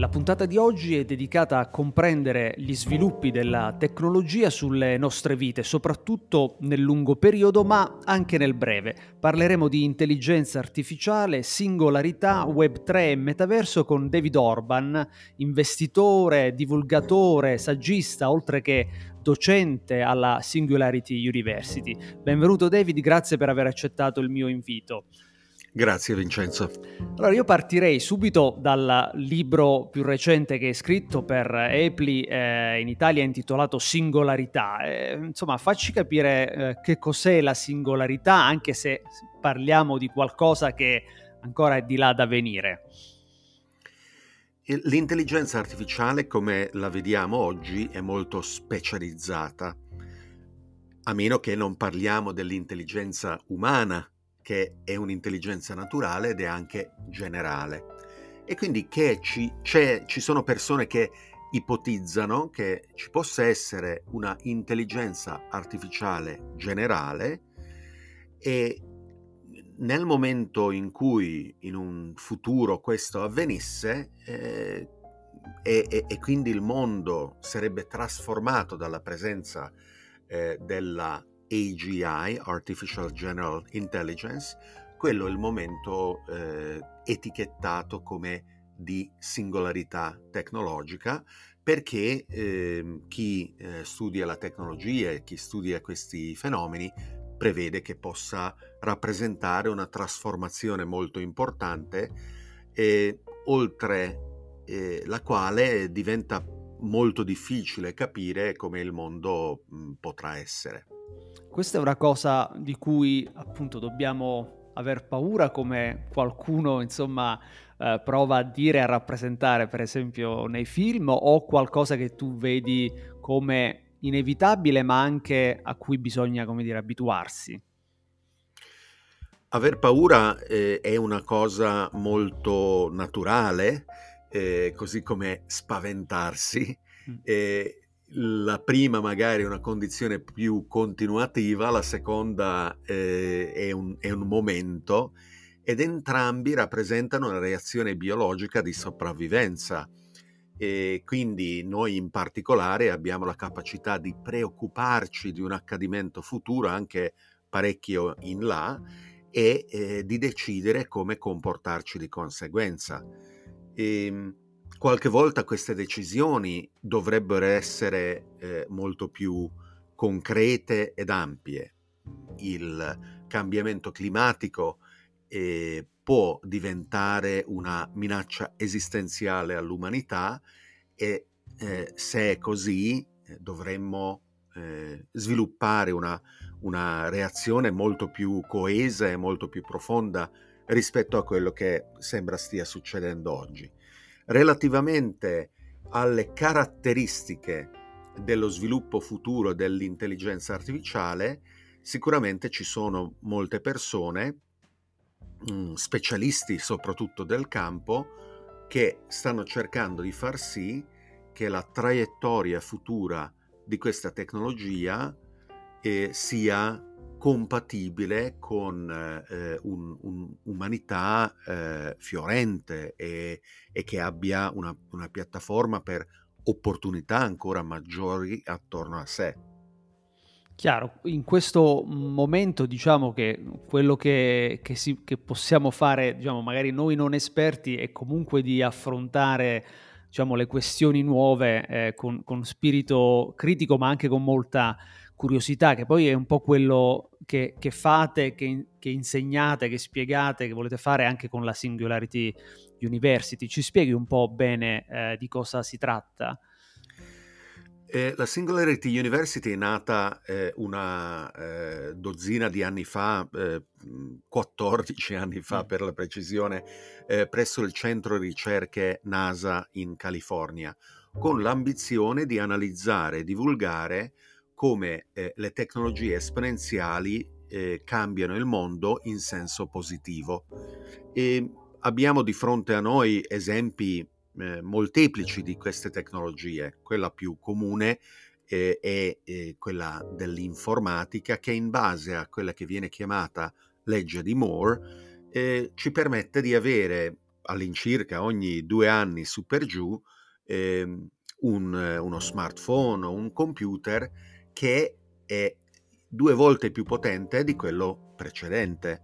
La puntata di oggi è dedicata a comprendere gli sviluppi della tecnologia sulle nostre vite, soprattutto nel lungo periodo, ma anche nel breve. Parleremo di intelligenza artificiale, singolarità, Web3 e metaverso con David Orban, investitore, divulgatore, saggista, oltre che docente alla Singularity University. Benvenuto David, grazie per aver accettato il mio invito. Grazie Vincenzo. Allora io partirei subito dal libro più recente che hai scritto per Apple eh, in Italia intitolato Singolarità. Eh, insomma, facci capire eh, che cos'è la singolarità, anche se parliamo di qualcosa che ancora è di là da venire. L'intelligenza artificiale, come la vediamo oggi, è molto specializzata, a meno che non parliamo dell'intelligenza umana che è un'intelligenza naturale ed è anche generale. E quindi che ci, ci sono persone che ipotizzano che ci possa essere una intelligenza artificiale generale e nel momento in cui in un futuro questo avvenisse eh, e, e, e, quindi il mondo sarebbe trasformato dalla presenza eh, della AGI, Artificial General Intelligence, quello è il momento eh, etichettato come di singolarità tecnologica perché eh, chi eh, studia la tecnologia e chi studia questi fenomeni prevede che possa rappresentare una trasformazione molto importante e oltre eh, la quale diventa molto difficile capire come il mondo mh, potrà essere. Questa è una cosa di cui appunto dobbiamo aver paura come qualcuno insomma eh, prova a dire, a rappresentare per esempio nei film o qualcosa che tu vedi come inevitabile ma anche a cui bisogna come dire abituarsi? Aver paura eh, è una cosa molto naturale, eh, così come spaventarsi. Mm. Eh, la prima magari è una condizione più continuativa, la seconda eh, è, un, è, un, momento ed entrambi rappresentano una reazione biologica di sopravvivenza e quindi noi in particolare abbiamo la capacità di preoccuparci di un accadimento futuro anche parecchio in là e eh, di decidere come comportarci di conseguenza. E, ehm, qualche volta queste decisioni dovrebbero essere eh, molto più concrete ed ampie. Il cambiamento climatico eh, può diventare una minaccia esistenziale all'umanità e eh, se è così eh, dovremmo eh, sviluppare una, una reazione molto più coesa e molto più profonda rispetto a quello che sembra stia succedendo oggi. Relativamente alle caratteristiche dello sviluppo futuro dell'intelligenza artificiale, sicuramente ci sono molte persone, mm, specialisti soprattutto del campo, che stanno cercando di far sì che la traiettoria futura di questa tecnologia eh, sia compatibile con eh, un'umanità un eh, fiorente e, e, che abbia una, una, piattaforma per opportunità ancora maggiori attorno a sé. Chiaro, in questo momento diciamo che quello che, che, si, che possiamo fare, diciamo, magari noi non esperti, è comunque di affrontare diciamo, le questioni nuove eh, con, con spirito critico, ma anche con molta curiosità, che poi è un po' quello che, che fate, che, che, insegnate, che spiegate, che volete fare anche con la Singularity University. Ci spieghi un po' bene eh, di cosa si tratta? Eh, la Singularity University è nata eh, una eh, dozzina di anni fa, 14 eh, anni fa mm. per la precisione, eh, presso il centro ricerche NASA in California, con l'ambizione di analizzare e divulgare come eh, le tecnologie esponenziali eh, cambiano il mondo in senso positivo. E abbiamo di fronte a noi esempi eh, molteplici di queste tecnologie. Quella più comune eh, è eh, quella dell'informatica che in base a quella che viene chiamata legge di Moore eh, ci permette di avere all'incirca ogni due anni su per giù eh, un, uno smartphone o un computer che è due volte più potente di quello precedente.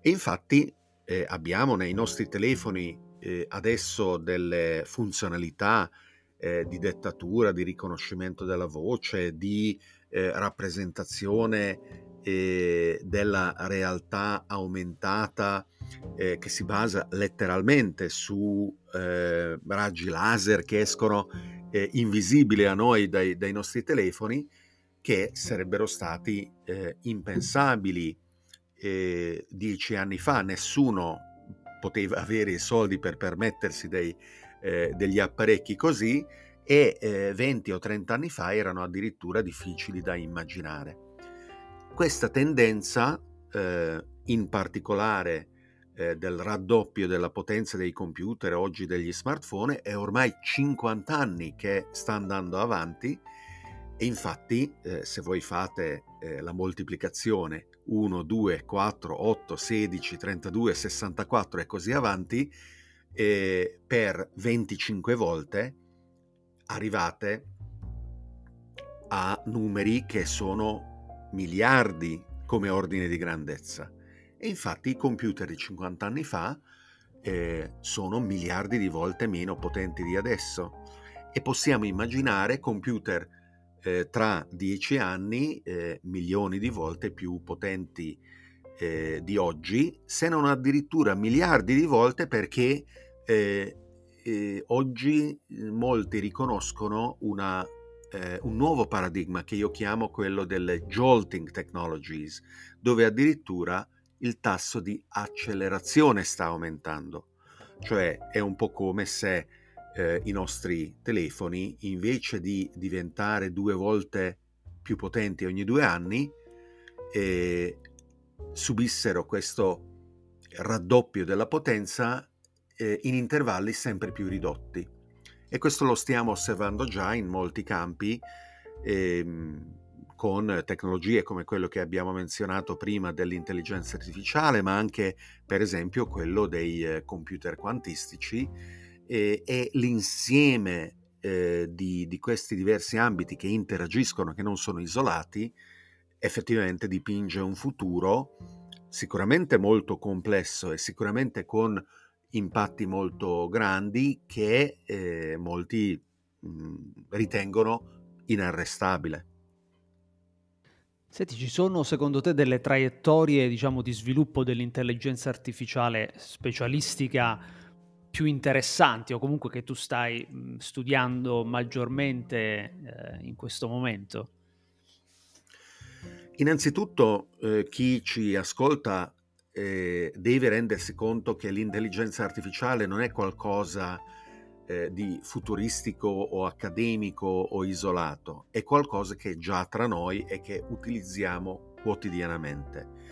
E infatti eh, abbiamo nei nostri telefoni eh, adesso delle funzionalità eh, di dettatura, di riconoscimento della voce, di eh, rappresentazione eh, della realtà aumentata eh, che si basa letteralmente su raggi laser che escono invisibili a noi dai, dai, nostri telefoni, che sarebbero stati eh, impensabili eh, dieci anni fa. Nessuno poteva avere i soldi per permettersi dei, degli apparecchi così e eh, 20 o 30 anni fa erano addirittura difficili da immaginare. Questa tendenza, eh, in particolare eh, del raddoppio della potenza dei computer oggi degli smartphone, è ormai 50 anni che sta andando avanti e infatti eh, se voi fate eh, la moltiplicazione 1, 2, 4, 8, 16, 32, 64 e così avanti, eh, per 25 volte arrivate a numeri che sono miliardi come ordine di grandezza. E infatti i computer di 50 anni fa eh, sono miliardi di volte meno potenti di adesso e possiamo immaginare computer eh, tra 10 anni eh, milioni di volte più potenti eh, di oggi, se non addirittura miliardi di volte perché eh, eh, oggi molti riconoscono una, eh, un nuovo paradigma che io chiamo quello delle jolting technologies, dove addirittura il tasso di accelerazione sta aumentando. Cioè è un po' come se eh, i nostri telefoni, invece di diventare due volte più potenti ogni due anni, eh, subissero questo raddoppio della potenza eh, in intervalli sempre più ridotti. E questo lo stiamo osservando già in molti campi ehm, con tecnologie come quello che abbiamo menzionato prima dell'intelligenza artificiale, ma anche per esempio quello dei eh, computer quantistici eh, e l'insieme eh, di, di questi diversi ambiti che interagiscono, che non sono isolati, effettivamente dipinge un futuro sicuramente molto complesso e sicuramente con impatti molto grandi che eh, molti mh, ritengono inarrestabile. Senti, ci sono secondo te delle traiettorie diciamo, di sviluppo dell'intelligenza artificiale specialistica più interessanti o comunque che tu stai mh, studiando maggiormente eh, in questo momento? Innanzitutto eh, chi ci ascolta eh, deve rendersi conto che l'intelligenza artificiale non è qualcosa eh, di futuristico o accademico o isolato, è qualcosa che è già tra noi e che utilizziamo quotidianamente.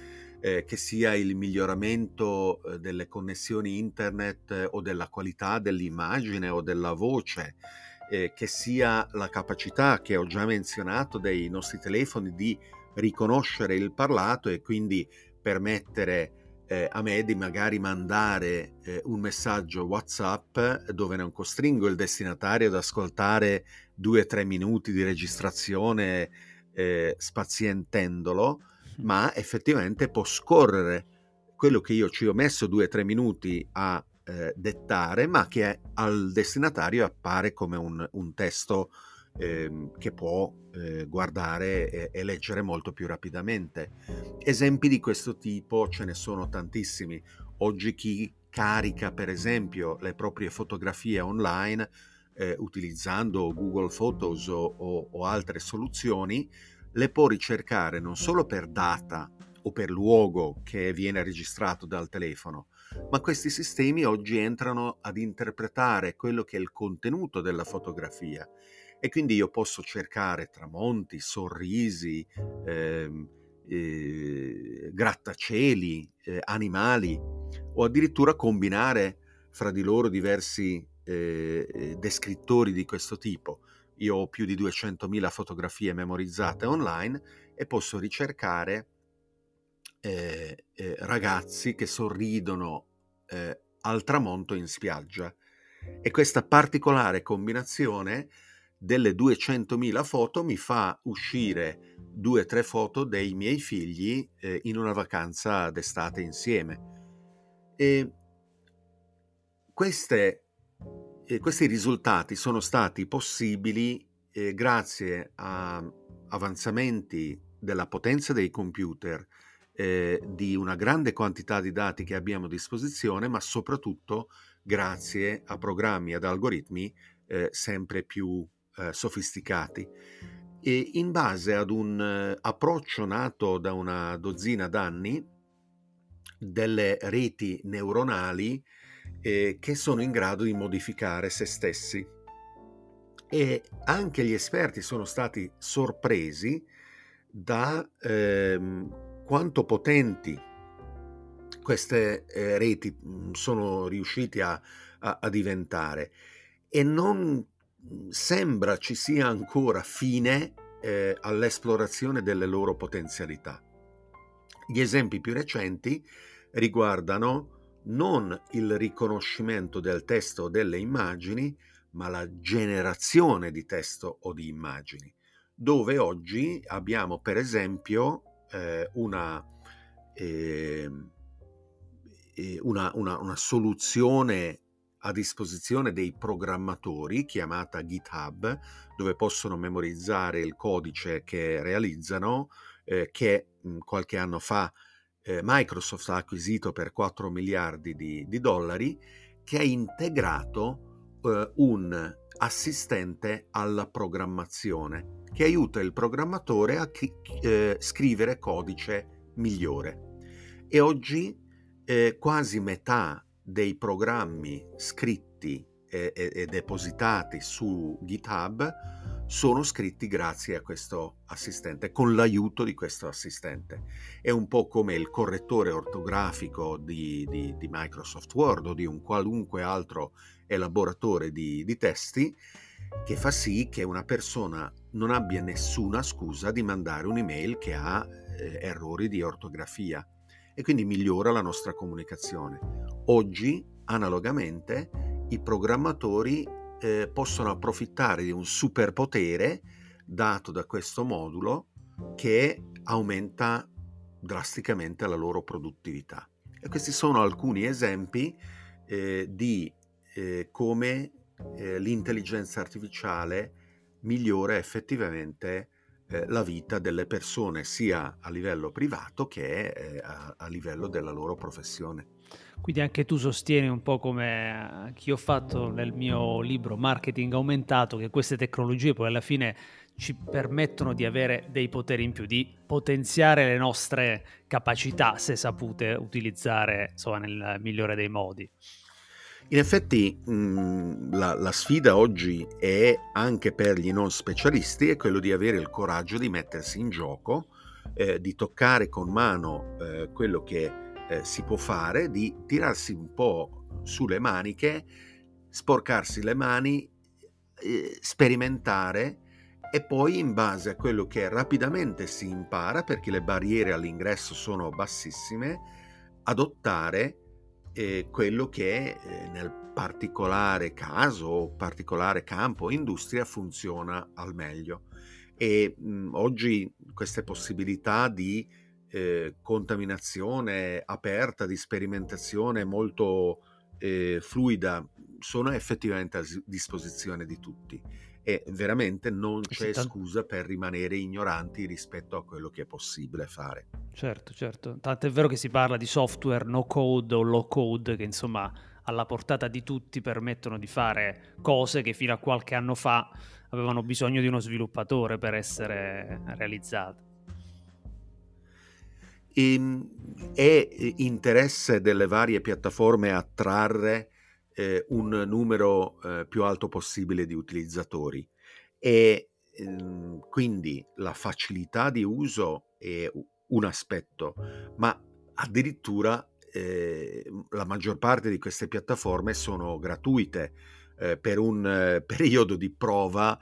Eh, che sia il miglioramento eh, delle connessioni internet o della qualità dell'immagine o della voce, eh, che sia la capacità che ho già menzionato dei nostri telefoni di riconoscere il parlato e quindi permettere eh, a me di magari mandare eh, un messaggio WhatsApp dove non costringo il destinatario ad ascoltare due o tre minuti di registrazione eh, spazientendolo, ma effettivamente può scorrere quello che io ci ho messo due o tre minuti a eh, dettare, ma che al destinatario appare come un, un testo eh, che può eh, guardare e, e, leggere molto più rapidamente. Esempi di questo tipo ce ne sono tantissimi. Oggi chi carica per esempio le proprie fotografie online eh, utilizzando Google Photos o, o, o altre soluzioni, le può ricercare non solo per data o per luogo che viene registrato dal telefono, ma questi sistemi oggi entrano ad interpretare quello che è il contenuto della fotografia e quindi io posso cercare tramonti, sorrisi, eh, eh, grattacieli, eh, animali o addirittura combinare fra di loro diversi eh, eh, descrittori di questo tipo. Io ho più di 200.000 fotografie memorizzate online e posso ricercare eh, ragazzi che sorridono al tramonto in spiaggia. E questa particolare combinazione delle 200.000 foto mi fa uscire due o tre foto dei miei figli eh, in una vacanza d'estate insieme. E queste, eh, questi risultati sono stati possibili eh, grazie a avanzamenti della potenza dei computer, eh, di una grande quantità di dati che abbiamo a disposizione, ma soprattutto grazie a programmi ad algoritmi eh, sempre più eh, sofisticati. E in base ad un eh, approccio nato da una dozzina d'anni delle reti neuronali eh, che sono in grado di modificare se stessi. E anche gli esperti sono stati sorpresi da ehm, quanto potenti queste eh, reti mhmm, sono riusciti a, a, a diventare e non sembra ci sia ancora fine eh, all'esplorazione delle loro potenzialità. Gli esempi più recenti riguardano non il riconoscimento del testo o delle immagini, ma la generazione di testo o di immagini, dove oggi abbiamo per esempio eh, una, eh, una, una, una soluzione a disposizione dei programmatori chiamata GitHub, dove possono memorizzare il codice che realizzano, eh, che mh, qualche anno fa eh, Microsoft ha acquisito per 4 miliardi di, di dollari, che ha integrato eh, un assistente alla programmazione che aiuta il programmatore a chi, eh, scrivere codice migliore. E oggi eh, quasi metà dei programmi scritti e, e, e depositati su GitHub sono scritti grazie a questo assistente, con l'aiuto di questo assistente. È un po' come il correttore ortografico di, di, di Microsoft Word o di un qualunque altro elaboratore di, di testi che fa sì che una persona non abbia nessuna scusa di mandare un'email che ha eh, errori di ortografia e quindi migliora la nostra comunicazione. Oggi, analogamente, i programmatori eh, possono approfittare di un superpotere dato da questo modulo che aumenta drasticamente la loro produttività. E questi sono alcuni esempi eh, di eh, come eh, l'intelligenza artificiale migliora effettivamente eh, la vita delle persone sia a livello privato che eh, a, a livello della loro professione. Quindi anche tu sostieni un po' come che ho fatto nel mio libro Marketing Aumentato che queste tecnologie poi alla fine ci permettono di avere dei poteri in più, di potenziare le nostre capacità se sapute utilizzare insomma, nel migliore dei modi. In effetti mh, mhmm, la, la, sfida oggi è anche per gli non specialisti è quello di avere il coraggio di mettersi in gioco, eh, di toccare con mano eh, quello che eh, si può fare, di tirarsi un po' sulle maniche, sporcarsi le mani, eh, sperimentare e poi in base a quello che rapidamente si impara, perché le barriere all'ingresso sono bassissime, adottare eh, quello che eh, nel particolare caso o particolare campo industria funziona al meglio. E mh, oggi queste possibilità di eh, contaminazione aperta, di sperimentazione molto eh, fluida sono effettivamente a disposizione di tutti e veramente non c'è sì, scusa per rimanere ignoranti rispetto a quello che è possibile fare. Certo, certo. Tanto è vero che si parla di software no code o low code che insomma alla portata di tutti permettono di fare cose che fino a qualche anno fa avevano bisogno di uno sviluppatore per essere realizzate. Ehm, è interesse delle varie piattaforme attrarre eh, un numero eh, più alto possibile di utilizzatori. E eh, quindi la facilità di uso è un aspetto, ma addirittura eh, la maggior parte di queste piattaforme sono gratuite eh, per un eh, periodo di prova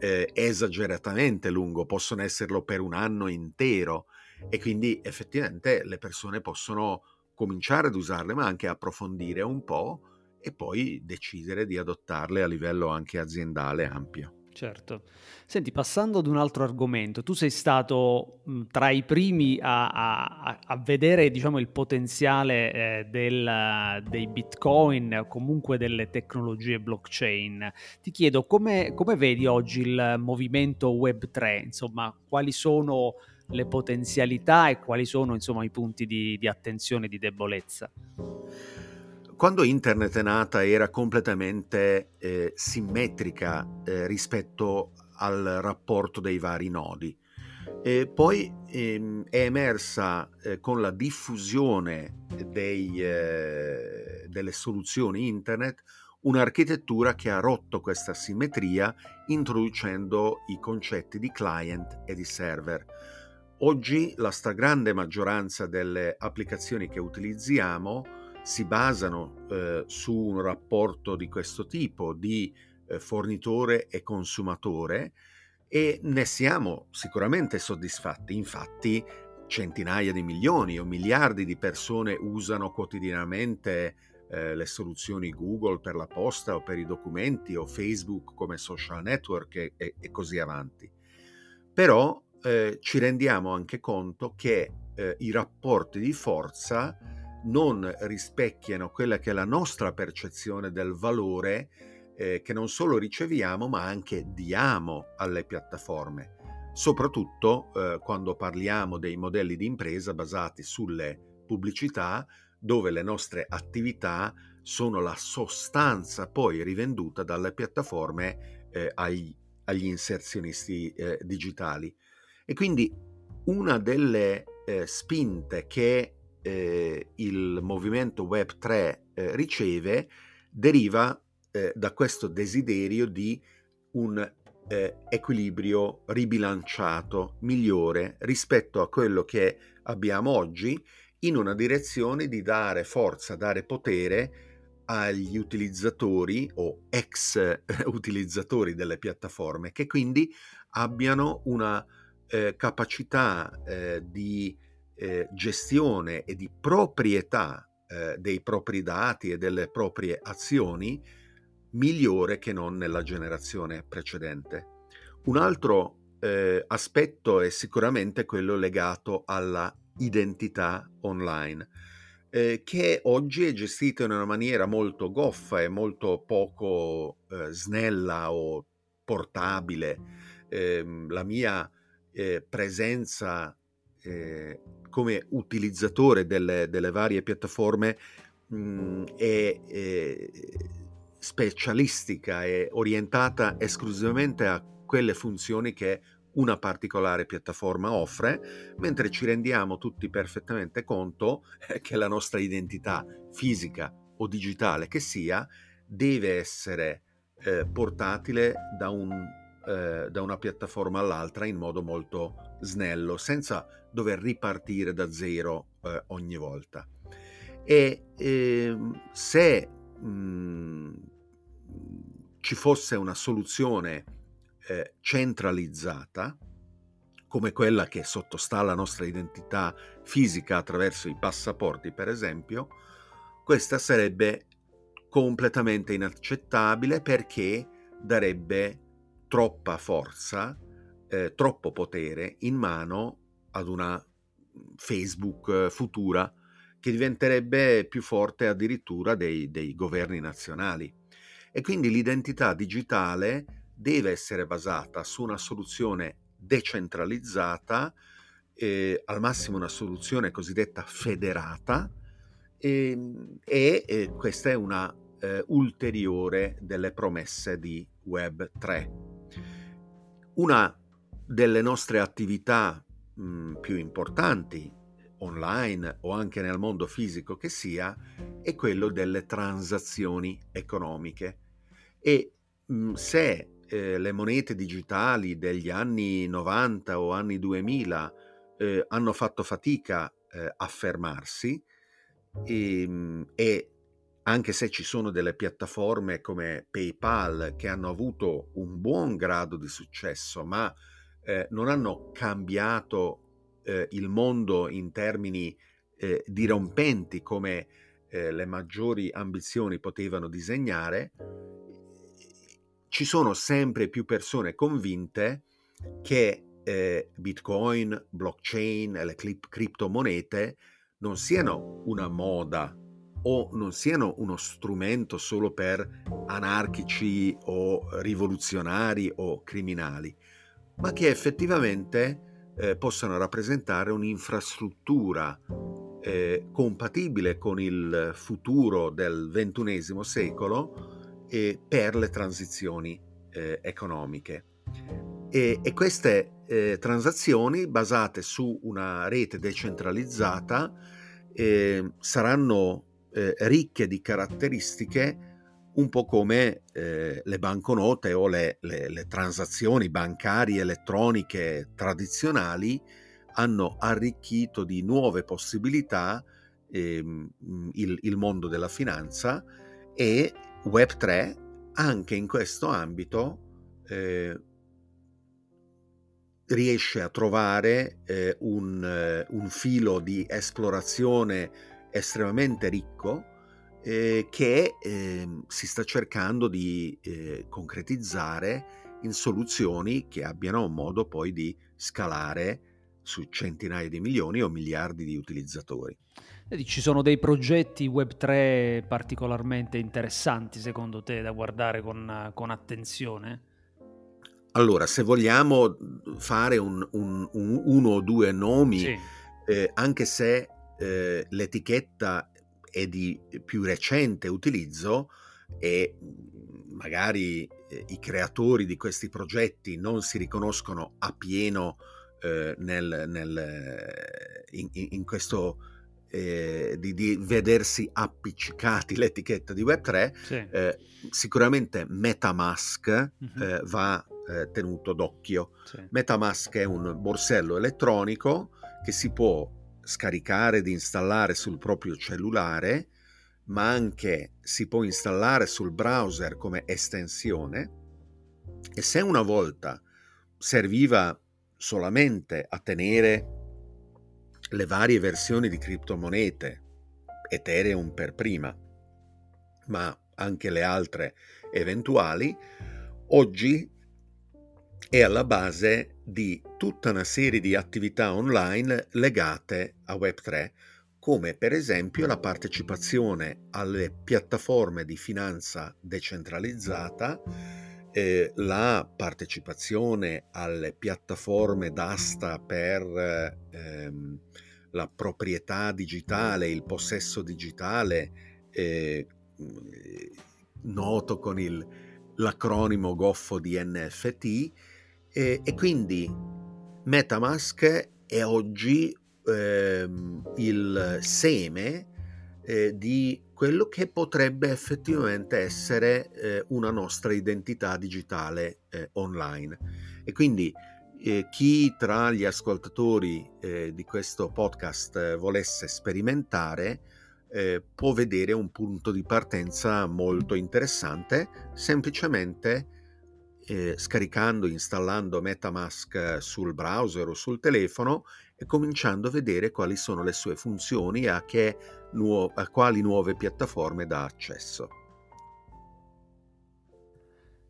esageratamente lungo, possono esserlo per un anno intero e quindi effettivamente le persone possono cominciare ad usarle, ma anche approfondire un po' e poi decidere di adottarle a livello anche aziendale ampio. Certo. Senti, passando ad un altro argomento, tu sei stato mh, tra i primi a, a- a vedere, diciamo, il potenziale eh, del- dei bitcoin o comunque delle tecnologie blockchain. Ti chiedo come, come vedi oggi il movimento Web3? Insomma, quali sono le potenzialità e quali sono, insomma, i punti di, di attenzione e di debolezza? Quando internet è nata era completamente eh, simmetrica eh, rispetto al rapporto dei vari nodi. E poi ehm, è emersa eh, con la diffusione dei, eh, delle soluzioni internet un'architettura che ha rotto questa simmetria introducendo i concetti di client e di server. Oggi la stragrande maggioranza delle applicazioni che utilizziamo si basano eh, su un rapporto di questo tipo di eh, fornitore e consumatore e ne siamo sicuramente soddisfatti. Infatti centinaia di milioni o miliardi di persone usano quotidianamente eh, le soluzioni Google per la posta o per i documenti o Facebook come social network e, e, e così avanti. Però eh, ci rendiamo anche conto che eh, i rapporti di forza non rispecchiano quella che è la nostra percezione del valore eh, che non solo riceviamo ma anche diamo alle piattaforme, soprattutto eh, quando parliamo dei modelli di impresa basati sulle pubblicità dove le nostre attività sono la sostanza poi rivenduta dalle piattaforme eh, agli, agli, inserzionisti eh, digitali. E quindi una delle eh, spinte che eh, il movimento Web3 eh, riceve deriva eh, da questo desiderio di un eh, equilibrio ribilanciato, migliore rispetto a quello che abbiamo oggi, in una direzione di dare forza, dare potere agli utilizzatori o ex eh, utilizzatori delle piattaforme che quindi abbiano una eh, capacità eh, di eh, gestione e di proprietà eh, dei propri dati e delle proprie azioni migliore che non nella generazione precedente. Un altro eh, aspetto è sicuramente quello legato alla identità online, eh, che oggi è gestita in una maniera molto goffa e molto poco eh, snella o portabile. Ehm, la mia eh, presenza eh, come utilizzatore delle, delle varie piattaforme mh, mm, è, è specialistica e orientata esclusivamente a quelle funzioni che una particolare piattaforma offre, mentre ci rendiamo tutti perfettamente conto eh, che la nostra identità fisica o digitale che sia deve essere eh, portatile da, un, eh, da una piattaforma all'altra in modo molto snello, senza dover ripartire da zero eh, ogni volta. E eh, se mh, mm, ci fosse una soluzione eh, centralizzata, come quella che sottostà alla nostra identità fisica attraverso i passaporti, per esempio, questa sarebbe completamente inaccettabile perché darebbe troppa forza, eh, troppo potere in mano ad una mhmm, Facebook eh, futura che diventerebbe più forte addirittura dei, dei governi nazionali. E quindi l'identità digitale deve essere basata su una soluzione decentralizzata, eh, al massimo una soluzione cosiddetta federata, ehm, e, e questa è una eh, ulteriore delle promesse di Web 3. Una delle nostre attività mh, più importanti online o anche nel mondo fisico che sia è quello delle transazioni economiche. E mh, se eh, le monete digitali degli anni 90 o anni 2000 eh, hanno fatto fatica eh, a fermarsi e, ehm, e anche se ci sono delle piattaforme come PayPal che hanno avuto un buon grado di successo, ma eh, non hanno cambiato eh, il mondo in termini eh, dirompenti come eh, le maggiori ambizioni potevano disegnare, ci sono sempre più persone convinte che eh, Bitcoin, blockchain e le criptomonete non siano una moda o non siano uno strumento solo per anarchici o rivoluzionari o criminali, ma che effettivamente eh, possano rappresentare un'infrastruttura eh, compatibile con il futuro del XXI secolo eh, per le transizioni eh, economiche. E, e queste eh, transazioni basate su una rete decentralizzata eh, saranno eh, ricche di caratteristiche un po' come eh, le banconote o le, le, le, transazioni bancarie elettroniche tradizionali hanno arricchito di nuove possibilità ehm, il, il, mondo della finanza e Web3 anche in questo ambito eh, riesce a trovare eh, un, eh, un, filo di esplorazione estremamente ricco eh, che ehm, si sta cercando di eh, concretizzare in soluzioni che abbiano modo poi di scalare su centinaia di milioni o miliardi di utilizzatori. Vedi, ci sono dei progetti Web3 particolarmente interessanti secondo te da guardare con, con attenzione? Allora, se vogliamo fare un, un, un, uno o due nomi, sì. eh, anche se eh, l'etichetta è di più recente utilizzo e magari eh, i creatori di questi progetti non si riconoscono appieno eh, nel, nel, in, in, questo eh, di, di, vedersi appiccicati l'etichetta di Web3, sì. eh, sicuramente Metamask uh-huh. eh, va eh, tenuto d'occhio. Sì. Metamask è un borsello elettronico che si può scaricare ed installare sul proprio cellulare, ma anche si può installare sul browser come estensione. E se una volta serviva solamente a tenere le varie versioni di criptomonete, Ethereum per prima, ma anche le altre eventuali, oggi è alla base di tutta una serie di attività online legate a Web3, come per esempio la partecipazione alle piattaforme di finanza decentralizzata, eh, la partecipazione alle piattaforme d'asta per ehm, la proprietà digitale, il possesso digitale, eh, noto con il, l'acronimo goffo di NFT, e, e quindi Metamask è oggi ehm, il seme eh, di quello che potrebbe effettivamente essere eh, una nostra identità digitale eh, online. E quindi eh, chi tra gli ascoltatori eh, di questo podcast volesse sperimentare eh, può vedere un punto di partenza molto interessante semplicemente eh, scaricando, installando Metamask sul browser o sul telefono e cominciando a vedere quali sono le sue funzioni e a, nuo- a quali nuove piattaforme dà accesso.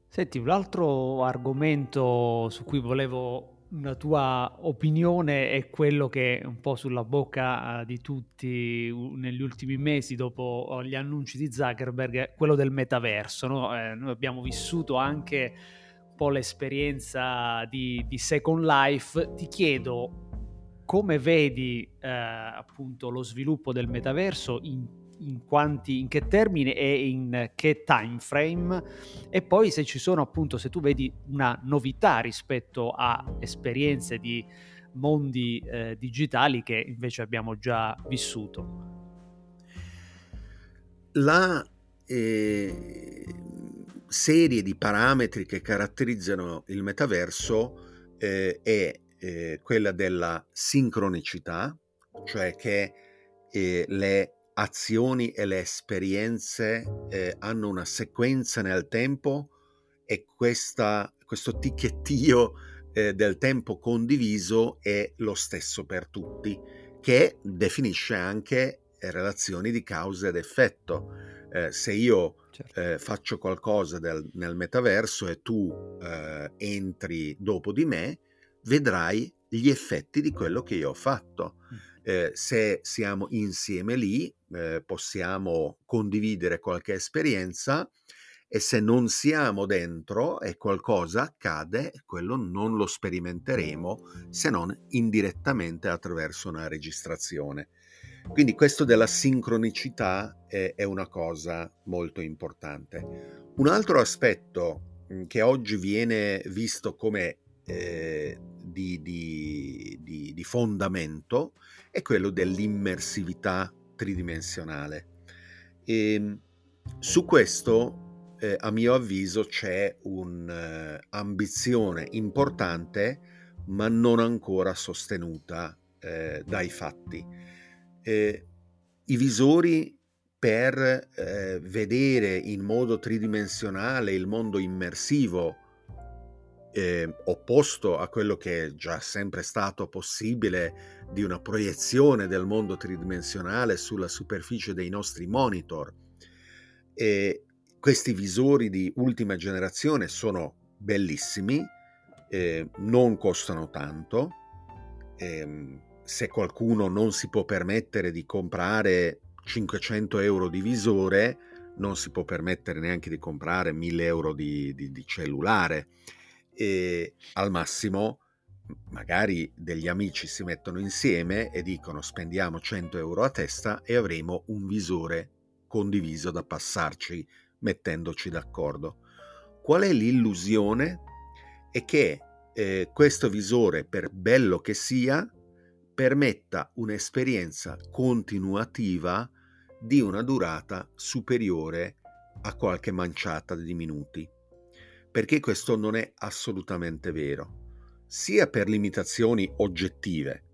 Senti, un altro argomento su cui volevo una tua opinione è quello che è un po' sulla bocca uh, di tutti negli ultimi mesi dopo uh, gli annunci di Zuckerberg, quello del metaverso. No? Eh, noi abbiamo vissuto anche po' l'esperienza di, di Second Life. Ti chiedo come vedi eh, appunto lo sviluppo del metaverso in, in, quanti, in che termini e in che time frame e poi se ci sono appunto se tu vedi una novità rispetto a esperienze di mondi eh, digitali che invece abbiamo già vissuto. La eh, serie di parametri che caratterizzano il metaverso eh, è eh, quella della sincronicità, cioè che eh, le azioni e le esperienze eh, hanno una sequenza nel tempo e questa, questo ticchettio eh, del tempo condiviso è lo stesso per tutti che definisce anche relazioni di causa ed effetto. Eh, se io certo. eh, faccio qualcosa del, nel metaverso e tu eh, entri dopo di me, vedrai gli effetti di quello che io ho fatto. Mm. Eh, se siamo insieme lì, eh, possiamo condividere qualche esperienza e se non siamo dentro e qualcosa accade, quello non lo sperimenteremo se non indirettamente attraverso una registrazione. Quindi questo della sincronicità è, è una cosa molto importante. Un altro aspetto mm, che oggi viene visto come eh, di, di, di, di, fondamento è quello dell'immersività tridimensionale. E ehm, su questo, eh, a mio avviso, c'è un'ambizione uh, importante, ma non ancora sostenuta eh, dai fatti. Eh, I visori per eh, vedere in modo tridimensionale il mondo immersivo eh, opposto a quello che è già sempre stato possibile di una proiezione del mondo tridimensionale sulla superficie dei nostri monitor. E questi visori di ultima generazione sono bellissimi, eh, non costano tanto. Eh, se qualcuno non si può permettere di comprare 500 euro di visore, non si può permettere neanche di comprare 1000 euro di, di, di cellulare e al massimo magari degli amici si mettono insieme e dicono spendiamo 100 euro a testa e avremo un visore condiviso da passarci mettendoci d'accordo. Qual è l'illusione? È che eh, questo visore, per bello che sia, permetta un'esperienza continuativa di una durata superiore a qualche manciata di minuti perché questo non è assolutamente vero, sia per limitazioni oggettive,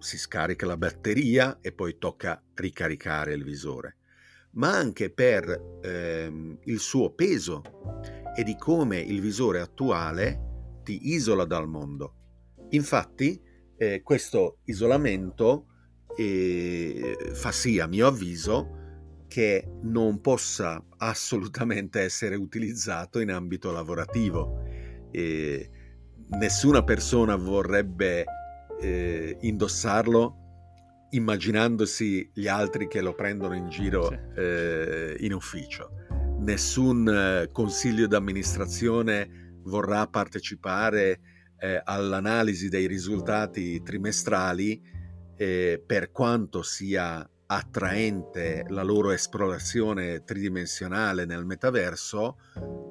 si scarica la batteria e poi tocca ricaricare il visore, ma anche per ehm, il suo peso e di come il visore attuale ti isola dal mondo. Infatti, eh, questo isolamento eh, fa sì, a mio avviso, che non possa assolutamente essere utilizzato in ambito lavorativo. E nessuna persona vorrebbe eh, indossarlo immaginandosi gli altri che lo prendono in giro sì. eh, in ufficio. Nessun eh, consiglio d'amministrazione vorrà partecipare eh, all'analisi dei risultati trimestrali eh, per quanto sia attraente la loro esplorazione tridimensionale nel metaverso,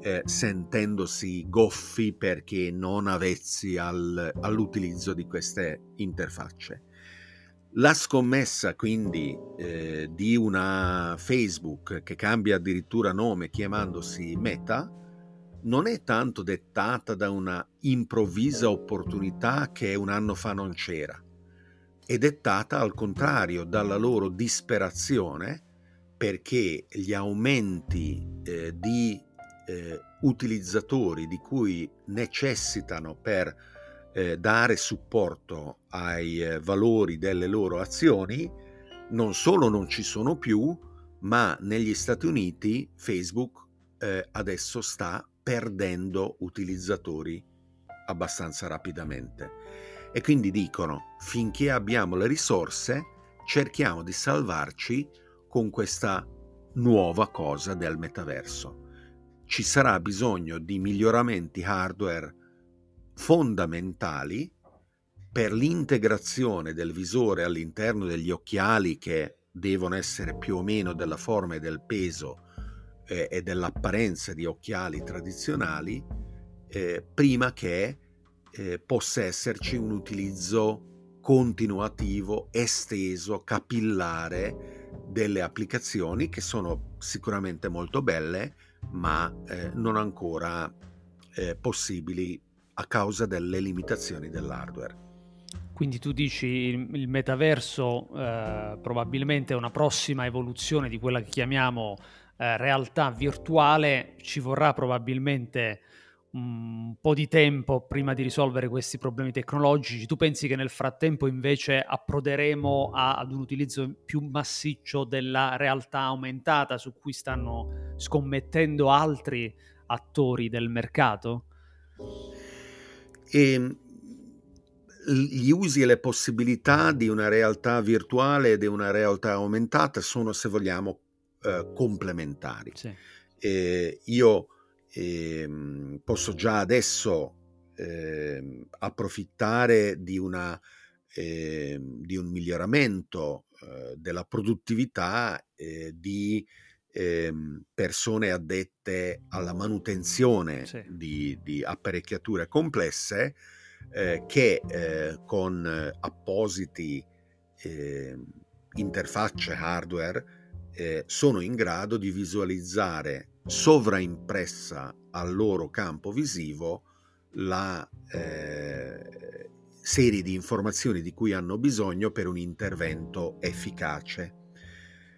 eh, sentendosi goffi perché non avvezzi al, all'utilizzo di queste interfacce. La scommessa quindi eh, di una Facebook che cambia addirittura nome chiamandosi Meta non è tanto dettata da una improvvisa opportunità che un anno fa non c'era. È dettata al contrario dalla loro disperazione perché gli aumenti eh, di eh, utilizzatori di cui necessitano per eh, dare supporto ai eh, valori delle loro azioni non solo non ci sono più, ma negli Stati Uniti Facebook eh, adesso sta perdendo utilizzatori abbastanza rapidamente e quindi dicono finché abbiamo le risorse cerchiamo di salvarci con questa nuova cosa del metaverso. Ci sarà bisogno di miglioramenti hardware fondamentali per l'integrazione del visore all'interno degli occhiali che devono essere più o meno della forma e del peso eh, e dell'apparenza di occhiali tradizionali eh, prima che eh, possa esserci un utilizzo continuativo, esteso, capillare delle applicazioni che sono sicuramente molto belle, ma eh, non ancora eh, possibili a causa delle limitazioni dell'hardware. Quindi tu dici il metaverso eh, probabilmente è una prossima evoluzione di quella che chiamiamo eh, realtà virtuale, ci vorrà probabilmente un po' di tempo prima di risolvere questi problemi tecnologici. Tu pensi che nel frattempo invece approderemo a, ad un utilizzo più massiccio della realtà aumentata su cui stanno scommettendo altri attori del mercato? E ehm, gli usi e le possibilità di una realtà virtuale e di una realtà aumentata sono, se vogliamo, eh, complementari. Sì. Eh, io eh, posso già adesso ehm, approfittare di, una, ehm, di, un miglioramento eh, della produttività eh, di persone addette alla manutenzione sì. di, di apparecchiature complesse che con appositi interfacce hardware eh, sono in grado di visualizzare sovraimpressa al loro campo visivo la eh, serie di informazioni di cui hanno bisogno per un intervento efficace.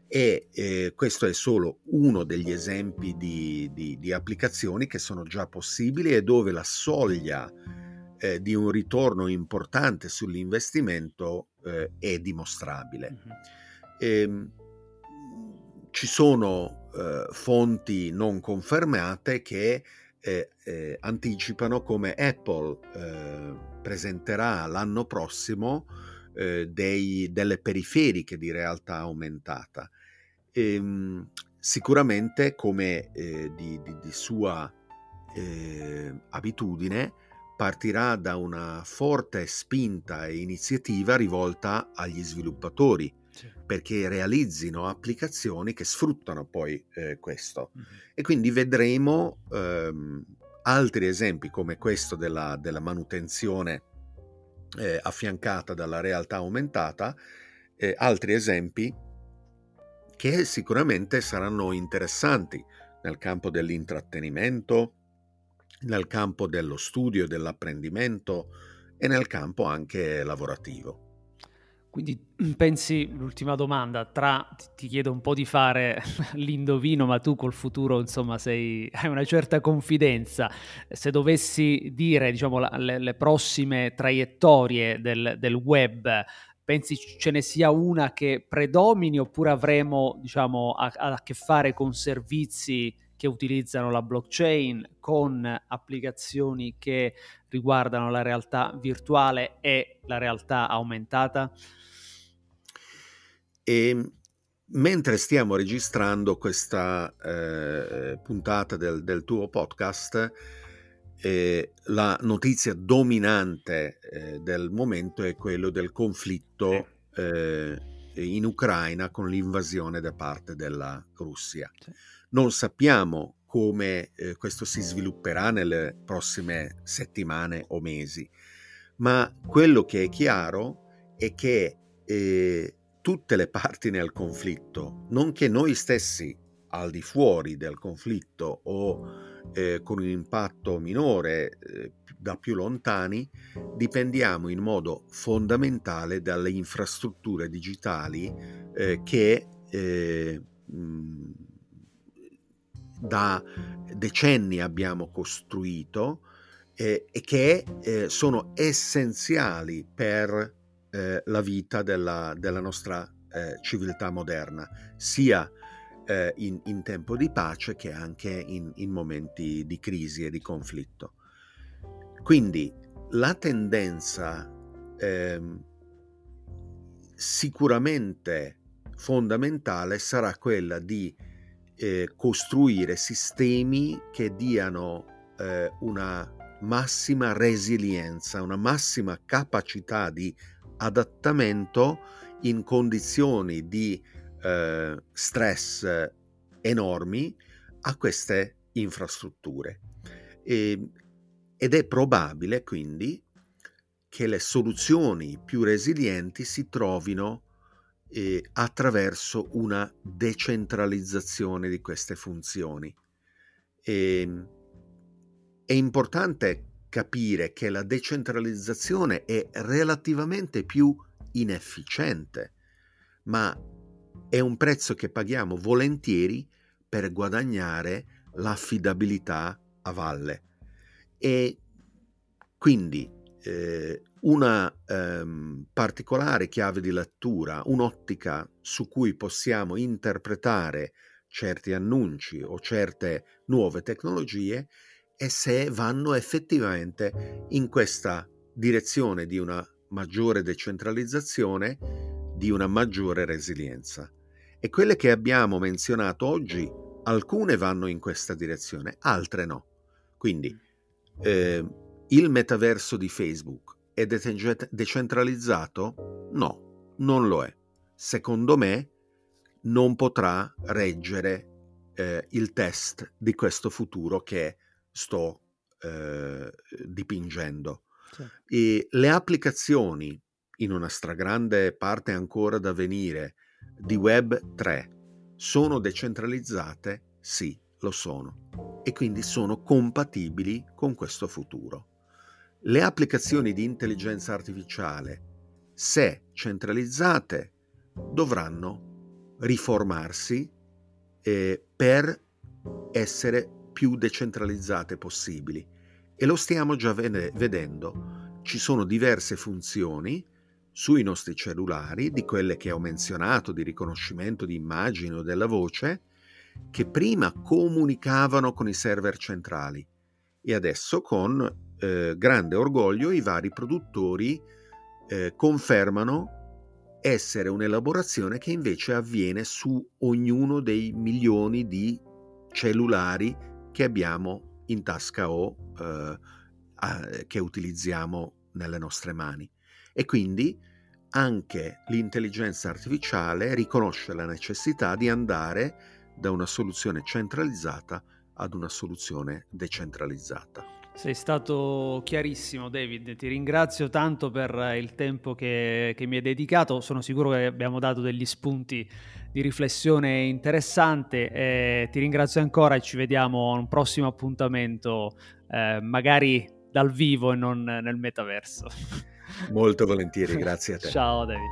E eh, questo è solo uno degli esempi di, di, di, applicazioni che sono già possibili e dove la soglia eh, di un ritorno importante sull'investimento eh, è dimostrabile. Mm-hmm. E, ci sono eh, fonti non confermate che eh, eh, anticipano come Apple eh, presenterà l'anno prossimo eh, dei, delle periferiche di realtà aumentata. E, ehm, sicuramente come eh, di, di, di, sua abitudine partirà da una forte spinta e iniziativa rivolta agli sviluppatori perché realizzino applicazioni che sfruttano poi eh, questo. Mm-hmm. E quindi vedremo ehm, altri esempi come questo della, della manutenzione eh, affiancata dalla realtà aumentata, eh, altri esempi che sicuramente saranno interessanti nel campo dell'intrattenimento, nel campo dello studio e dell'apprendimento e nel campo anche lavorativo. Quindi pensi, l'ultima domanda, tra ti chiedo un po' di fare l'indovino, ma tu col futuro insomma sei, hai una certa confidenza. Se dovessi dire diciamo, la, le, le, prossime traiettorie del, del, web, pensi ce ne sia una che predomini oppure avremo diciamo, a, a che fare con servizi che utilizzano la blockchain, con applicazioni che riguardano la realtà virtuale e la realtà aumentata? E ehm, mentre stiamo registrando questa eh, puntata del, del, tuo podcast, eh, la notizia dominante eh, del momento è quello del conflitto eh, in Ucraina con l'invasione da parte della Russia. Non sappiamo come eh, questo si svilupperà nelle prossime settimane o mesi, ma quello che è chiaro è che eh, tutte le parti nel conflitto, nonché noi stessi al di fuori del conflitto o eh, con un impatto minore eh, da più lontani, dipendiamo in modo fondamentale dalle infrastrutture digitali eh, che eh, mh, da decenni abbiamo costruito eh, e che eh, sono essenziali per eh, la vita della, della nostra eh, civiltà moderna, sia eh, in, in, tempo di pace che anche in, in, momenti di crisi e di conflitto. Quindi la tendenza ehm, sicuramente fondamentale sarà quella di eh, costruire sistemi che diano eh, una massima resilienza, una massima capacità di adattamento in condizioni di eh, stress enormi a queste infrastrutture. E, ed è probabile quindi che le soluzioni più resilienti si trovino eh, attraverso una decentralizzazione di queste funzioni. E, ehm, è importante capire che la decentralizzazione è relativamente più inefficiente, ma è un prezzo che paghiamo volentieri per guadagnare l'affidabilità a valle. E quindi eh, una ehm, particolare chiave di lettura, un'ottica su cui possiamo interpretare certi annunci o certe nuove tecnologie è se vanno effettivamente in questa direzione di una maggiore decentralizzazione, di una maggiore resilienza. E quelle che abbiamo menzionato oggi, alcune vanno in questa direzione, altre no. Quindi eh, il metaverso di Facebook è decentralizzato? No, non lo è. Secondo me non potrà reggere eh, il test di questo futuro che sto eh, dipingendo. Sì. E le applicazioni, in una stragrande parte ancora da venire, di Web 3 sono decentralizzate? Sì, lo sono. E quindi sono compatibili con questo futuro. Le applicazioni di intelligenza artificiale, se centralizzate, dovranno riformarsi eh, per essere più decentralizzate possibili. E lo stiamo già vedendo. Ci sono diverse funzioni sui nostri cellulari, di quelle che ho menzionato, di riconoscimento di immagini o della voce, che prima comunicavano con i server centrali e adesso con eh, grande orgoglio i vari produttori eh, confermano essere un'elaborazione che invece avviene su ognuno dei milioni di cellulari che abbiamo in tasca o eh, che utilizziamo nelle nostre mani. E quindi anche l'intelligenza artificiale riconosce la necessità di andare da una soluzione centralizzata ad una soluzione decentralizzata. Sei stato chiarissimo David, ti ringrazio tanto per il tempo che, che, mi hai dedicato, sono sicuro che abbiamo dato degli spunti di riflessione interessante, eh, ti ringrazio ancora e ci vediamo a un prossimo appuntamento, eh, magari dal vivo e non nel metaverso. Molto volentieri, grazie a te. Ciao David.